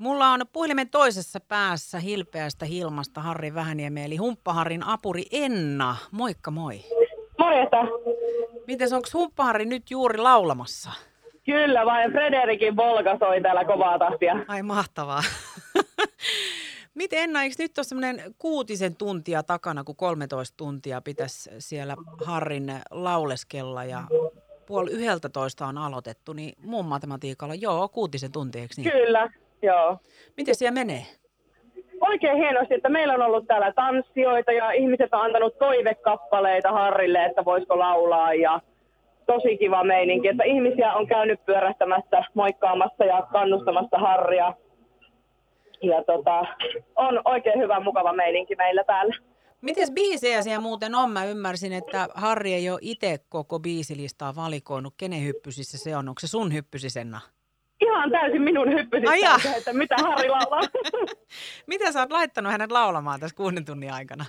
Mulla on puhelimen toisessa päässä hilpeästä Hilmasta Harri Vähäniemi, eli Humppaharrin apuri Enna. Moikka moi. Morjesta. Mites onko Humppaharri nyt juuri laulamassa? Kyllä, vain Frederikin Volga soi täällä kovaa tahtia. Ai mahtavaa. Miten Enna, eikö nyt ole semmoinen kuutisen tuntia takana, kun 13 tuntia pitäisi siellä Harrin lauleskella ja puoli yhdeltä toista on aloitettu, niin muun matematiikalla joo, kuutisen tuntia, eikö niin? Kyllä, joo. Miten siellä menee? Oikein hienosti, että meillä on ollut täällä tanssijoita ja ihmiset on antanut toivekappaleita Harrille, että voisiko laulaa ja tosi kiva meininki, että ihmisiä on käynyt pyörähtämässä, moikkaamassa ja kannustamassa Harria. Ja tota, on oikein hyvä, mukava meininki meillä täällä. Miten biisejä siellä muuten on? Mä ymmärsin, että Harri ei ole itse koko biisilistaa valikoinut. Kenen hyppysissä se on? Onko se sun hyppysisenna? Ihan täysin minun hyppysissä, se, että mitä Harri laulaa. mitä sä oot laittanut hänet laulamaan tässä kuuden tunnin aikana?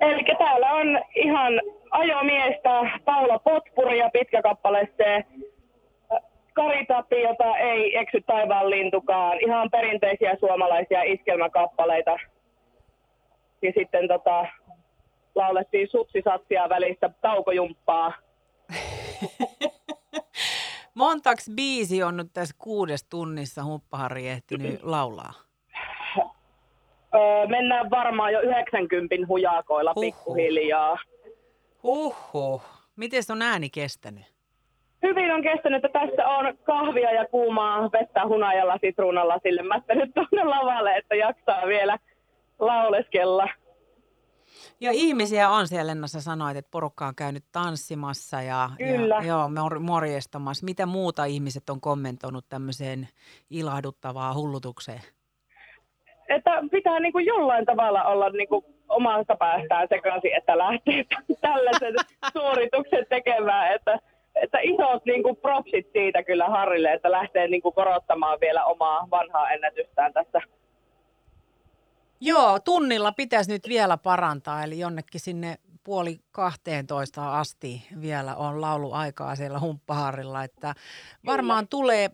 Eli täällä on ihan ajomiestä, Paula Potpuria pitkä kappale se Karitappi, jota ei eksy taivaan lintukaan. Ihan perinteisiä suomalaisia iskelmäkappaleita. Ja sitten tota, laulettiin supsisatsia välistä taukojumppaa. Montaks biisi on nyt tässä kuudes tunnissa Huppahari ehtinyt laulaa? Öö, mennään varmaan jo 90 hujakoilla Huhhuh. pikkuhiljaa. Huhhuh. Miten on ääni kestänyt? Hyvin on kestänyt, että tässä on kahvia ja kuumaa vettä hunajalla sitruunalla sille mättänyt tuonne lavalle, että jaksaa vielä lauleskella. Ja ihmisiä on siellä, Lenna, sä sanoit, että porukka on käynyt tanssimassa ja, Kyllä. ja joo, morjestamassa. Mitä muuta ihmiset on kommentoinut tämmöiseen ilahduttavaan hullutukseen? Että pitää niin kuin jollain tavalla olla niin kuin omasta päästään sekaisin, että lähtee tällaiset suoritukset tekemään. Että, että isot niin kuin propsit siitä kyllä Harrille, että lähtee niin kuin korottamaan vielä omaa vanhaa ennätystään tässä Joo, tunnilla pitäisi nyt vielä parantaa, eli jonnekin sinne puoli 12 asti vielä on lauluaikaa siellä humppaharilla, että varmaan tulee,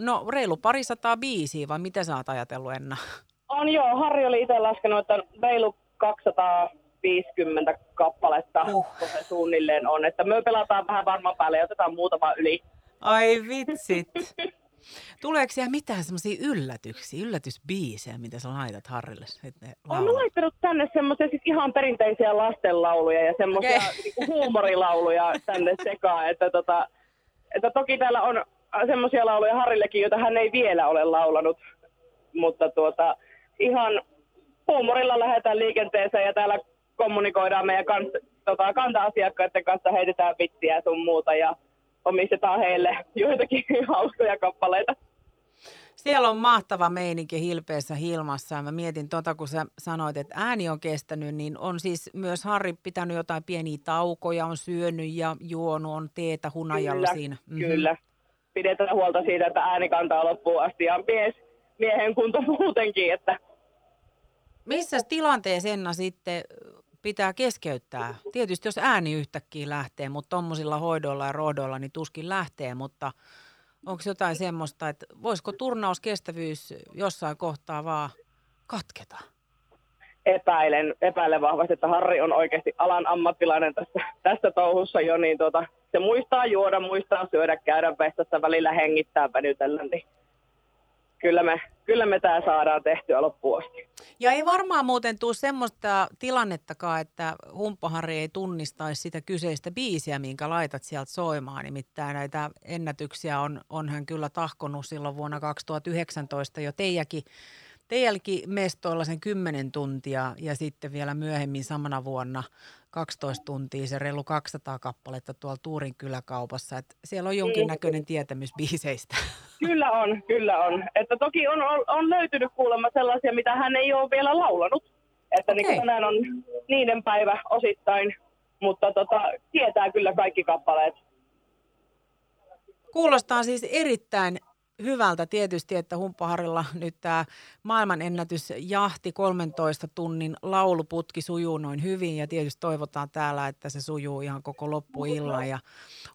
no reilu parisataa biisiä, vai mitä sä oot ajatellut Enna? On joo, Harri oli itse laskenut, että reilu 250 kappaletta uh. se suunnilleen on, että me pelataan vähän varmaan päälle ja otetaan muutama yli. Ai vitsit. Tuleeko siellä mitään semmoisia yllätyksiä, yllätysbiisejä, mitä sä laitat Harrille? Olen laittanut tänne semmoisia siis ihan perinteisiä lastenlauluja ja semmoisia okay. niinku huumorilauluja tänne sekaan. Että, tota, että toki täällä on semmoisia lauluja Harrillekin, joita hän ei vielä ole laulanut. Mutta tuota, ihan huumorilla lähdetään liikenteeseen ja täällä kommunikoidaan meidän kans, tota, kanta-asiakkaiden kanssa, heitetään vittiä sun muuta ja omistetaan heille joitakin hauskoja kappaleita. Siellä on mahtava meininki hilpeessä Hilmassa. Mä mietin tota, kun sä sanoit, että ääni on kestänyt, niin on siis myös Harri pitänyt jotain pieniä taukoja, on syönyt ja juonut, on teetä hunajalla kyllä, siinä. Mm-hmm. Kyllä, pidetään huolta siitä, että ääni kantaa loppuun asti ja mies, miehen kunto muutenkin. Että... Missä tilanteessa Enna sitten pitää keskeyttää. Tietysti jos ääni yhtäkkiä lähtee, mutta tuommoisilla hoidoilla ja rohdoilla niin tuskin lähtee, mutta onko jotain semmoista, että voisiko turnauskestävyys jossain kohtaa vaan katketa? Epäilen, epäilen vahvasti, että Harri on oikeasti alan ammattilainen tässä, tässä touhussa jo, niin tuota, se muistaa juoda, muistaa syödä, käydä vessassa, välillä hengittää, venytellä, niin kyllä me, kyllä me tämä saadaan tehtyä loppuun asti. Ja ei varmaan muuten tule semmoista tilannettakaan, että Humppaharri ei tunnistaisi sitä kyseistä biisiä, minkä laitat sieltä soimaan. Nimittäin näitä ennätyksiä on, on hän kyllä tahkonut silloin vuonna 2019 jo teijäkin teilläkin mestoilla sen 10 tuntia ja sitten vielä myöhemmin samana vuonna 12 tuntia se reilu 200 kappaletta tuolla Tuurin kyläkaupassa. Et siellä on jonkinnäköinen tietämys biiseistä. Kyllä on, kyllä on. Että toki on, on, on löytynyt kuulemma sellaisia, mitä hän ei ole vielä laulanut. Että okay. niin tänään on niiden päivä osittain, mutta tota, tietää kyllä kaikki kappaleet. Kuulostaa siis erittäin hyvältä tietysti, että Humppaharilla nyt tämä maailmanennätysjahti 13 tunnin lauluputki sujuu noin hyvin ja tietysti toivotaan täällä, että se sujuu ihan koko loppuillan ja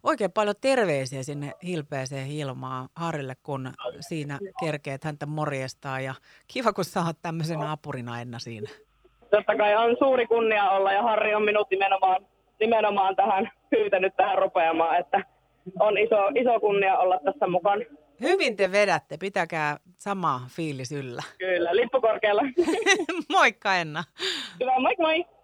oikein paljon terveisiä sinne hilpeeseen Hilmaan Harille, kun siinä kerkeet häntä morjestaa ja kiva, kun saat tämmöisen apurina Enna siinä. Totta kai on suuri kunnia olla ja Harri on minut nimenomaan, nimenomaan tähän pyytänyt tähän rupeamaan, että on iso, iso kunnia olla tässä mukaan. Hyvin te vedätte, pitäkää sama fiilis yllä. Kyllä, lippukorkealla. Moikka Enna. Hyvä, moi moi.